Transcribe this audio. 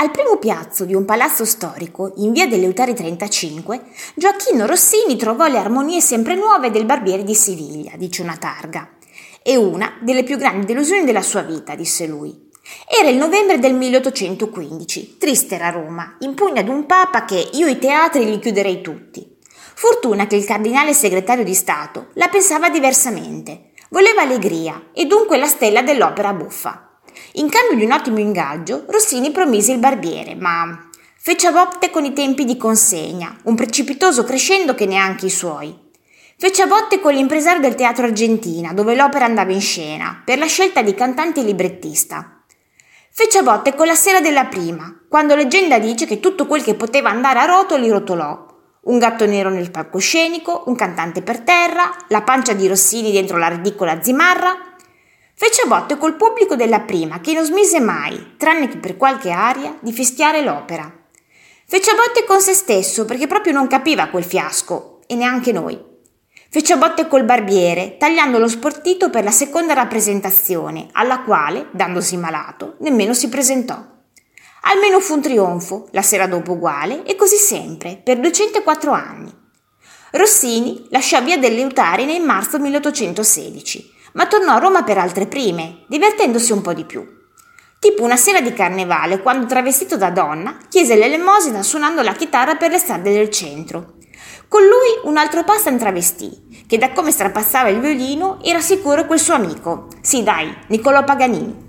Al primo piazzo di un palazzo storico, in via dell'Eutari 35, Gioacchino Rossini trovò le armonie sempre nuove del barbiere di Siviglia, dice una targa. È una delle più grandi delusioni della sua vita, disse lui. Era il novembre del 1815, triste era Roma, in pugno ad un papa che io i teatri li chiuderei tutti. Fortuna che il cardinale segretario di Stato la pensava diversamente. Voleva allegria e dunque la stella dell'opera buffa. In cambio di un ottimo ingaggio, Rossini promise il barbiere, ma fece a botte con i tempi di consegna, un precipitoso crescendo che neanche i suoi. Fece a botte con l'impresario del teatro Argentina, dove l'opera andava in scena, per la scelta di cantante e librettista. Fece a botte con la sera della prima, quando leggenda dice che tutto quel che poteva andare a rotoli rotolò. Un gatto nero nel palcoscenico, un cantante per terra, la pancia di Rossini dentro la ridicola zimarra, Fece botte col pubblico della prima, che non smise mai, tranne che per qualche aria, di fischiare l'opera. Fece a botte con se stesso, perché proprio non capiva quel fiasco, e neanche noi. Fece a botte col barbiere, tagliando lo sportito per la seconda rappresentazione, alla quale, dandosi malato, nemmeno si presentò. Almeno fu un trionfo, la sera dopo uguale, e così sempre, per 204 anni. Rossini lasciò via delle Utari nel marzo 1816 ma tornò a Roma per altre prime, divertendosi un po' di più. Tipo una sera di carnevale, quando travestito da donna, chiese l'elemosina suonando la chitarra per le strade del centro. Con lui un altro pasta travestì, che da come strapassava il violino era sicuro quel suo amico. Sì, dai, Niccolò Paganini.